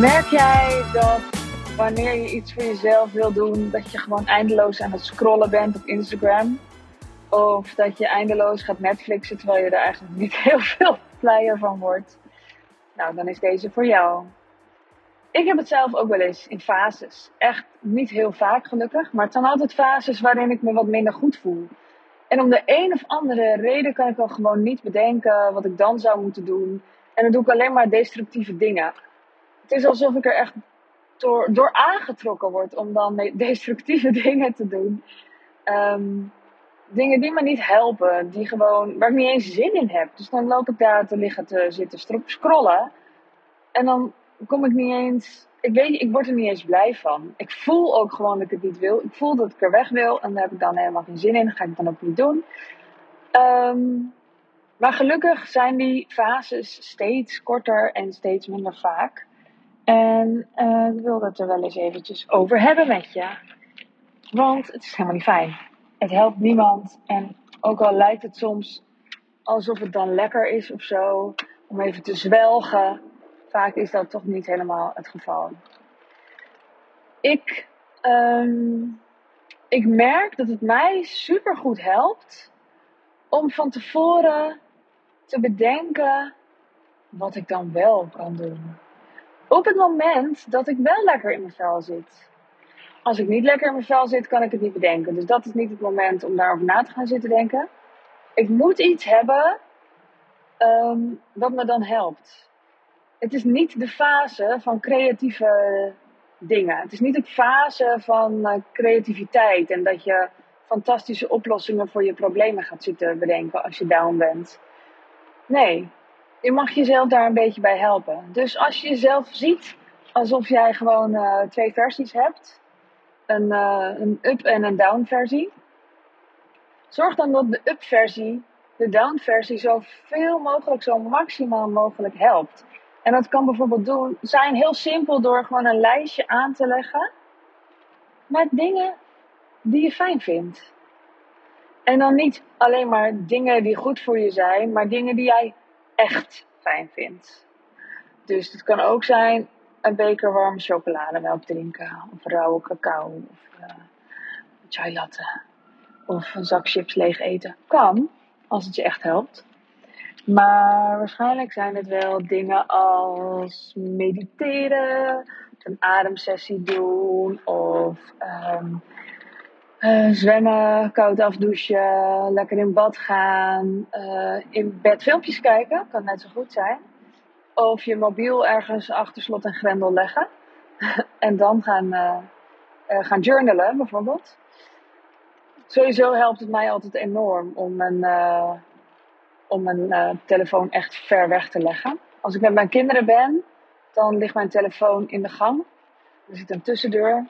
Merk jij dat wanneer je iets voor jezelf wil doen, dat je gewoon eindeloos aan het scrollen bent op Instagram? Of dat je eindeloos gaat Netflixen terwijl je er eigenlijk niet heel veel blijer van wordt? Nou, dan is deze voor jou. Ik heb het zelf ook wel eens in fases. Echt niet heel vaak gelukkig, maar het zijn altijd fases waarin ik me wat minder goed voel. En om de een of andere reden kan ik wel gewoon niet bedenken wat ik dan zou moeten doen. En dan doe ik alleen maar destructieve dingen. Het is alsof ik er echt door, door aangetrokken word om dan destructieve dingen te doen. Ehm, dingen die me niet helpen, die gewoon, waar ik niet eens zin in heb. Dus dan loop ik daar te liggen te zitten scrollen. En dan kom ik niet eens, ik weet ik word er niet eens blij van. Ik voel ook gewoon dat ik het niet wil. Ik voel dat ik er weg wil en daar heb ik dan helemaal geen zin in. Dat ga ik dan ook niet doen. Ehm, maar gelukkig zijn die fases steeds korter en steeds minder vaak. En uh, ik wil het er wel eens eventjes over hebben met je. Want het is helemaal niet fijn. Het helpt niemand. En ook al lijkt het soms alsof het dan lekker is of zo, om even te zwelgen, vaak is dat toch niet helemaal het geval. Ik, um, ik merk dat het mij super goed helpt om van tevoren te bedenken wat ik dan wel kan doen. Op het moment dat ik wel lekker in mijn vel zit. Als ik niet lekker in mijn vel zit, kan ik het niet bedenken. Dus dat is niet het moment om daarover na te gaan zitten denken. Ik moet iets hebben um, wat me dan helpt. Het is niet de fase van creatieve dingen. Het is niet de fase van uh, creativiteit en dat je fantastische oplossingen voor je problemen gaat zitten bedenken als je down bent. Nee, je mag jezelf daar een beetje bij helpen. Dus als je jezelf ziet alsof jij gewoon uh, twee versies hebt, een, uh, een up- en een down-versie, zorg dan dat de up-versie de down-versie zoveel mogelijk, zo maximaal mogelijk helpt. En dat kan bijvoorbeeld doen, zijn heel simpel door gewoon een lijstje aan te leggen met dingen die je fijn vindt. En dan niet alleen maar dingen die goed voor je zijn, maar dingen die jij echt fijn vindt. Dus het kan ook zijn een beker warme chocolademelk drinken, of rauwe cacao, of uh, chai latte, of een zak chips leeg eten. Kan, als het je echt helpt. Maar waarschijnlijk zijn het wel dingen als mediteren, een ademsessie doen of um, uh, zwemmen, koud afdouchen, lekker in bad gaan, uh, in bed filmpjes kijken, kan net zo goed zijn. Of je mobiel ergens achter slot en grendel leggen en dan gaan, uh, gaan journalen bijvoorbeeld. Sowieso helpt het mij altijd enorm om mijn, om mijn telefoon echt ver weg te leggen. Als ik met mijn kinderen ben, dan ligt mijn telefoon in de gang. Er zit een tussendeur.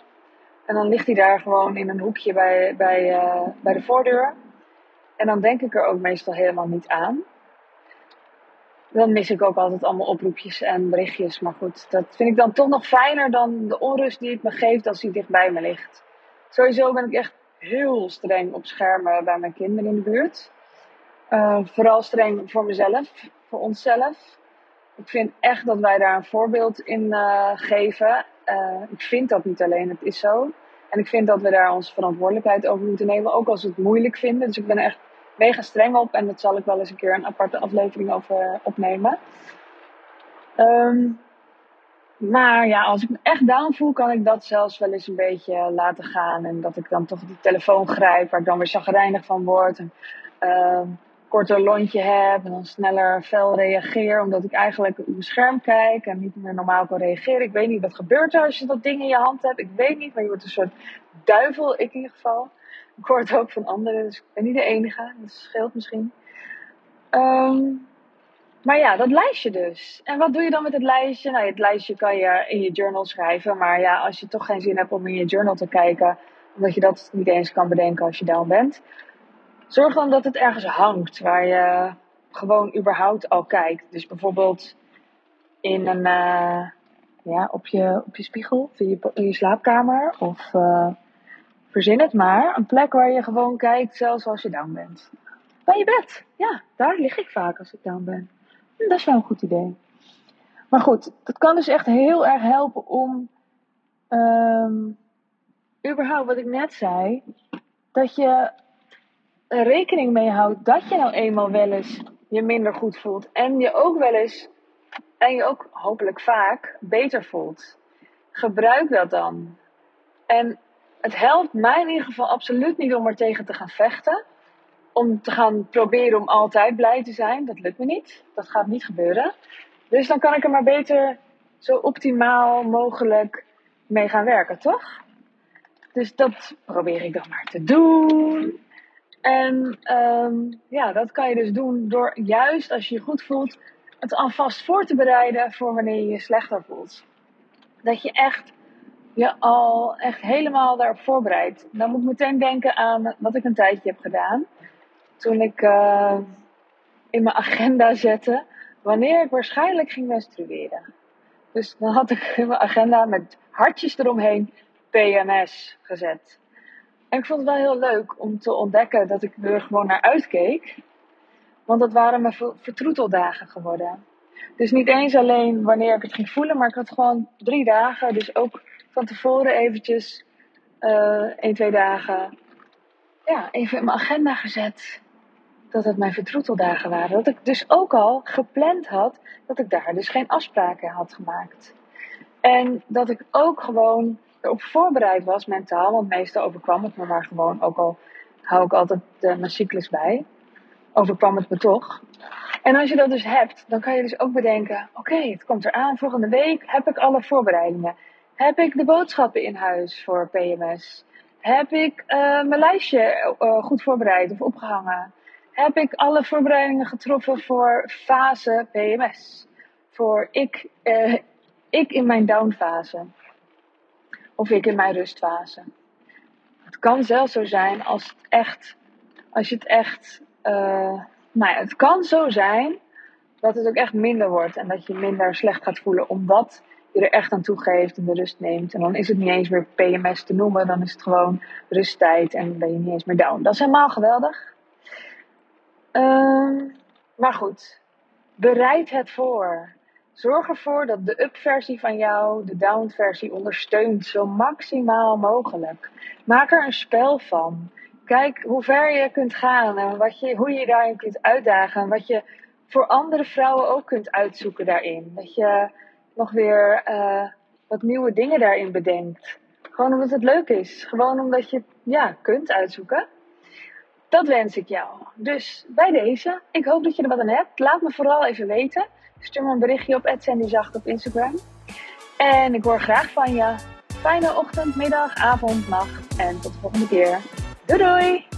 En dan ligt hij daar gewoon in een hoekje bij, bij, uh, bij de voordeur. En dan denk ik er ook meestal helemaal niet aan. Dan mis ik ook altijd allemaal oproepjes en berichtjes. Maar goed, dat vind ik dan toch nog fijner dan de onrust die het me geeft als hij dicht bij me ligt. Sowieso ben ik echt heel streng op schermen bij mijn kinderen in de buurt. Uh, vooral streng voor mezelf, voor onszelf. Ik vind echt dat wij daar een voorbeeld in uh, geven. Uh, ik vind dat niet alleen, het is zo. En ik vind dat we daar onze verantwoordelijkheid over moeten nemen, ook als we het moeilijk vinden. Dus ik ben echt mega streng op en dat zal ik wel eens een keer een aparte aflevering over opnemen. Um, maar ja, als ik me echt down voel, kan ik dat zelfs wel eens een beetje laten gaan. En dat ik dan toch die telefoon grijp, waar ik dan weer chagrijnig van word. En, uh, korter lontje heb en dan sneller fel reageer. Omdat ik eigenlijk op mijn scherm kijk en niet meer normaal kan reageren. Ik weet niet wat gebeurt er als je dat ding in je hand hebt. Ik weet niet, maar je wordt een soort duivel, ik in ieder geval. Ik hoor het ook van anderen, dus ik ben niet de enige. Dat scheelt misschien. Um, maar ja, dat lijstje dus. En wat doe je dan met het lijstje? Nou, het lijstje kan je in je journal schrijven. Maar ja, als je toch geen zin hebt om in je journal te kijken, omdat je dat niet eens kan bedenken als je down bent, zorg dan dat het ergens hangt waar je gewoon überhaupt al kijkt. Dus bijvoorbeeld in een, uh, ja, op, je, op je spiegel, in je, in je slaapkamer. Of uh, verzin het maar. Een plek waar je gewoon kijkt, zelfs als je down bent. Bij je bed. Ja, daar lig ik vaak als ik down ben. Dat is wel een goed idee. Maar goed, dat kan dus echt heel erg helpen om, um, überhaupt wat ik net zei, dat je rekening mee houdt dat je nou eenmaal wel eens je minder goed voelt. En je ook wel eens, en je ook hopelijk vaak, beter voelt. Gebruik dat dan. En het helpt mij in ieder geval absoluut niet om er tegen te gaan vechten. Om te gaan proberen om altijd blij te zijn. Dat lukt me niet. Dat gaat niet gebeuren. Dus dan kan ik er maar beter zo optimaal mogelijk mee gaan werken, toch? Dus dat probeer ik dan maar te doen. En um, ja, dat kan je dus doen door juist als je je goed voelt, het alvast voor te bereiden voor wanneer je je slechter voelt. Dat je echt je al echt helemaal daarop voorbereidt. Dan moet ik meteen denken aan wat ik een tijdje heb gedaan. Toen ik uh, in mijn agenda zette wanneer ik waarschijnlijk ging menstrueren. Dus dan had ik in mijn agenda met hartjes eromheen PMS gezet. En ik vond het wel heel leuk om te ontdekken dat ik er gewoon naar uitkeek. Want dat waren mijn vertroeteldagen geworden. Dus niet eens alleen wanneer ik het ging voelen, maar ik had gewoon drie dagen. Dus ook van tevoren eventjes, uh, één, twee dagen, ja, even in mijn agenda gezet. Dat het mijn vertroeteldagen waren. Dat ik dus ook al gepland had dat ik daar dus geen afspraken had gemaakt. En dat ik ook gewoon erop voorbereid was mentaal. Want meestal overkwam het me maar gewoon, ook al hou ik altijd uh, mijn cyclus bij. Overkwam het me toch. En als je dat dus hebt, dan kan je dus ook bedenken: oké, het komt eraan. Volgende week heb ik alle voorbereidingen. Heb ik de boodschappen in huis voor PMS? Heb ik uh, mijn lijstje uh, goed voorbereid of opgehangen? Heb ik alle voorbereidingen getroffen voor fase PMS? Voor ik, ik in mijn downfase of ik in mijn rustfase. Het kan zelfs zo zijn als het echt, als je het echt, uh, nou ja, het kan zo zijn dat het ook echt minder wordt en dat je minder slecht gaat voelen omdat je er echt aan toegeeft en de rust neemt. En dan is het niet eens meer PMS te noemen, dan is het gewoon rusttijd en ben je niet eens meer down. Dat is helemaal geweldig. Uh, maar goed, bereid het voor. Zorg ervoor dat de up-versie van jou de down-versie ondersteunt, zo maximaal mogelijk. Maak er een spel van. Kijk hoe ver je kunt gaan en wat je, hoe je daarin kunt uitdagen. En wat je voor andere vrouwen ook kunt uitzoeken daarin. Dat je nog weer uh, wat nieuwe dingen daarin bedenkt. Gewoon omdat het leuk is. Gewoon omdat je het ja, kunt uitzoeken. Dat wens ik jou. Dus bij deze, ik hoop dat je er wat aan hebt. Laat me vooral even weten. Stuur me een berichtje op Zacht op Instagram. En ik hoor graag van je. Fijne ochtend, middag, avond, nacht. En tot de volgende keer. Doei doei!